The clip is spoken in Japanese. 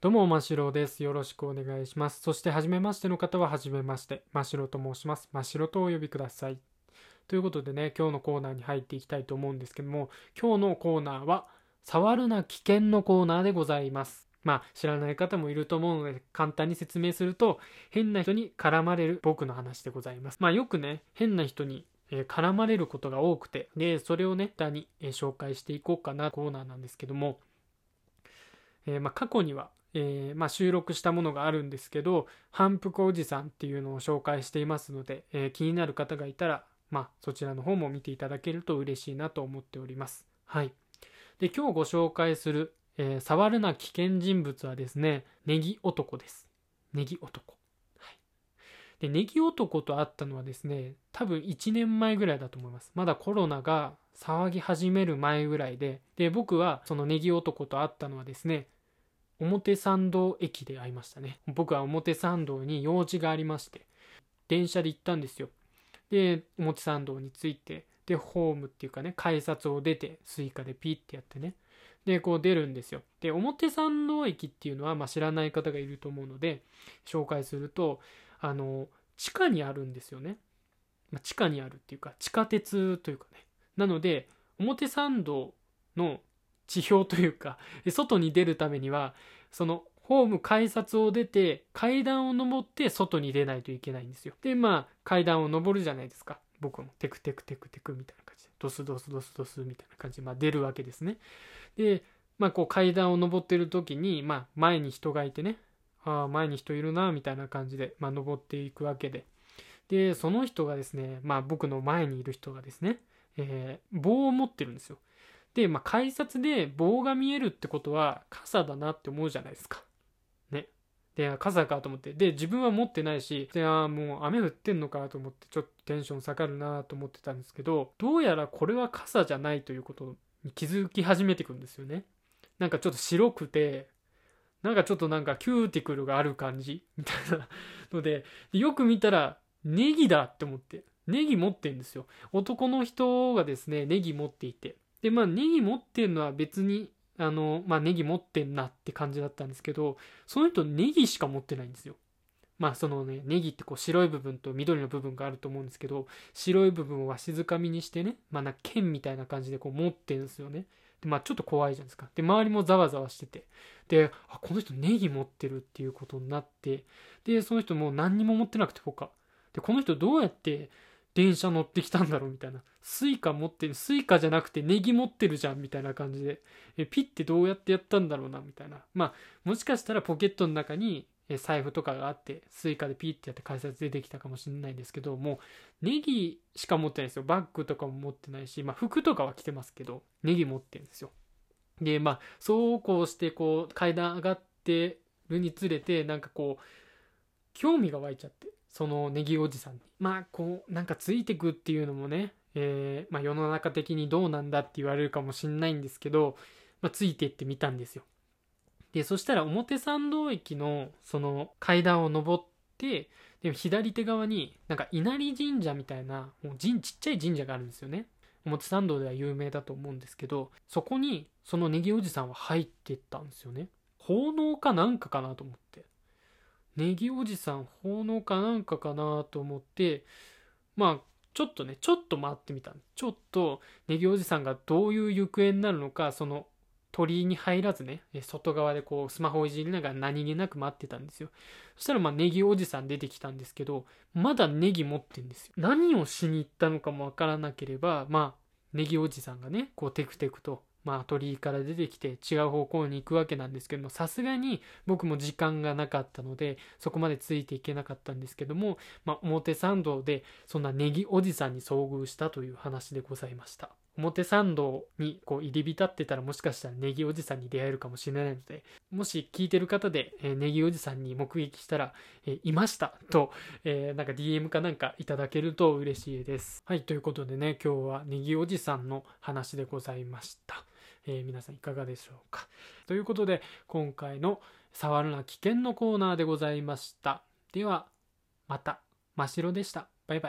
どうも、ましろです。よろしくお願いします。そして、はじめましての方は、はじめまして。ましろと申します。ましろとお呼びください。ということでね、今日のコーナーに入っていきたいと思うんですけども、今日のコーナーは、触るな危険のコーナーでございます。まあ、知らない方もいると思うので、簡単に説明すると、変な人に絡まれる僕の話でございます。まあ、よくね、変な人に絡まれることが多くて、で、それをね、下に、紹介していこうかなコーナーなんですけども、えー、まあ、過去には、えー、まあ、収録したものがあるんですけど、反復おじさんっていうのを紹介していますので、えー、気になる方がいたら、まあ、そちらの方も見ていただけると嬉しいなと思っております。はい。で、今日ご紹介する、えー、触るな危険人物はですね、ネギ男です。ネギ男。で、ネギ男と会ったのはですね、多分1年前ぐらいだと思います。まだコロナが騒ぎ始める前ぐらいで、で、僕はそのネギ男と会ったのはですね、表参道駅で会いましたね。僕は表参道に用事がありまして、電車で行ったんですよ。で、表参道に着いて、で、ホームっていうかね、改札を出て、 Suica でピッてやってね。で、こう出るんですよ。で、表参道駅っていうのは、まあ、知らない方がいると思うので、紹介すると、あの、地下にあるんですよね。まあ、地下にあるっていうか、地下鉄というかね。なので、表参道の地表というか、外に出るためには、そのホーム改札を出て階段を登って外に出ないといけないんですよ。で、まあ階段を登るじゃないですか。僕もテクテクテクテクみたいな感じで、ドスドスドスドスみたいな感じで、まあ出るわけですね。で、まあこう階段を登ってる時に、まあ前に人がいてね、ああ、前に人いるな、みたいな感じで、まあ登っていくわけで。で、その人がですね、まあ僕の前にいる人がですね、えー、棒を持ってるんですよ。で、まあ、改札で棒が見えるってことは傘だなって思うじゃないですか。ね。で、傘かと思って。で、自分は持ってないし、で、あもう雨降ってんのかと思って、ちょっとテンション下がるなと思ってたんですけど、どうやらこれは傘じゃないということに気づき始めてくるんですよね。なんかちょっと白くて、なんかちょっとなんかキューティクルがある感じみたいな ので、よく見たらネギだって思って。ネギ持ってんですよ。男の人がですね、ネギ持っていて。で、まあ、ネギ持ってんのは別に、あの、まあ、ネギ持ってんなって感じだったんですけど、その人ネギしか持ってないんですよ。まあ、そのね、ネギってこう白い部分と緑の部分があると思うんですけど、白い部分をわしづかみにしてね、まあ、な剣みたいな感じでこう持ってるんですよね。で、まあ、ちょっと怖いじゃないですか。で、周りもざわざわしてて。で、あ、この人ネギ持ってるっていうことになって、で、その人もう何にも持ってなくて他。で、この人どうやって電車乗ってきたんだろうみたいな。 Suica 持ってる、 Suica じゃなくてネギ持ってるじゃんみたいな感じで、え、ピッてどうやってやったんだろうなみたいな。まあ、もしかしたらポケットの中に財布とかがあって、 Suica でピッてやって改札出てきたかもしれないんですけど、もうネギしか持ってないですよ。バッグとかも持ってないし、まあ服とかは着てますけど、ネギ持ってるんですよ。で、まあ、そうこうしてこう階段上がってるにつれて、なんかこう、興味が湧いちゃって。そのネギおじさんに。まあ、こう、なんかついてくっていうのもね、えー、まあ世の中的にどうなんだって言われるかもしんないんですけど、まあついてってみたんですよ。で、そしたら表参道駅のその階段を登って、でも左手側になんか稲荷神社みたいな、もう神、ちっちゃい神社があるんですよね。表参道では有名だと思うんですけど、そこにそのネギおじさんは入ってったんですよね。奉納かなんかかなと思って。ネギおじさん奉納かなんかかなと思ってまあちょっとねちょっと待ってみたちょっとネギおじさんがどういう行方になるのかその鳥居に入らずね外側でこうスマホをいじりながら何気なく待ってたんですよ。そしたらまあネギおじさん出てきたんですけどまだネギ持ってんですよ。何をしに行ったのかもわからなければまあネギおじさんがねこうテクテクとまあ、鳥居から出てきて違う方向に行くわけなんですけども、さすがに僕も時間がなかったので、そこまでついていけなかったんですけども、まあ、表参道でそんなネギおじさんに遭遇したという話でございました。表参道にこう入り浸ってたらもしかしたらネギおじさんに出会えるかもしれないので、もし聞いてる方で、えー、ネギおじさんに目撃したら、えー、いましたと、えー、なんか DM かなんかいただけると嬉しいです。はい、ということでね、今日はネギおじさんの話でございました。えー、皆さんいかがでしょうか。ということで、今回の触るな危険のコーナーでございました。では、また。真っ白でした。バイバイ。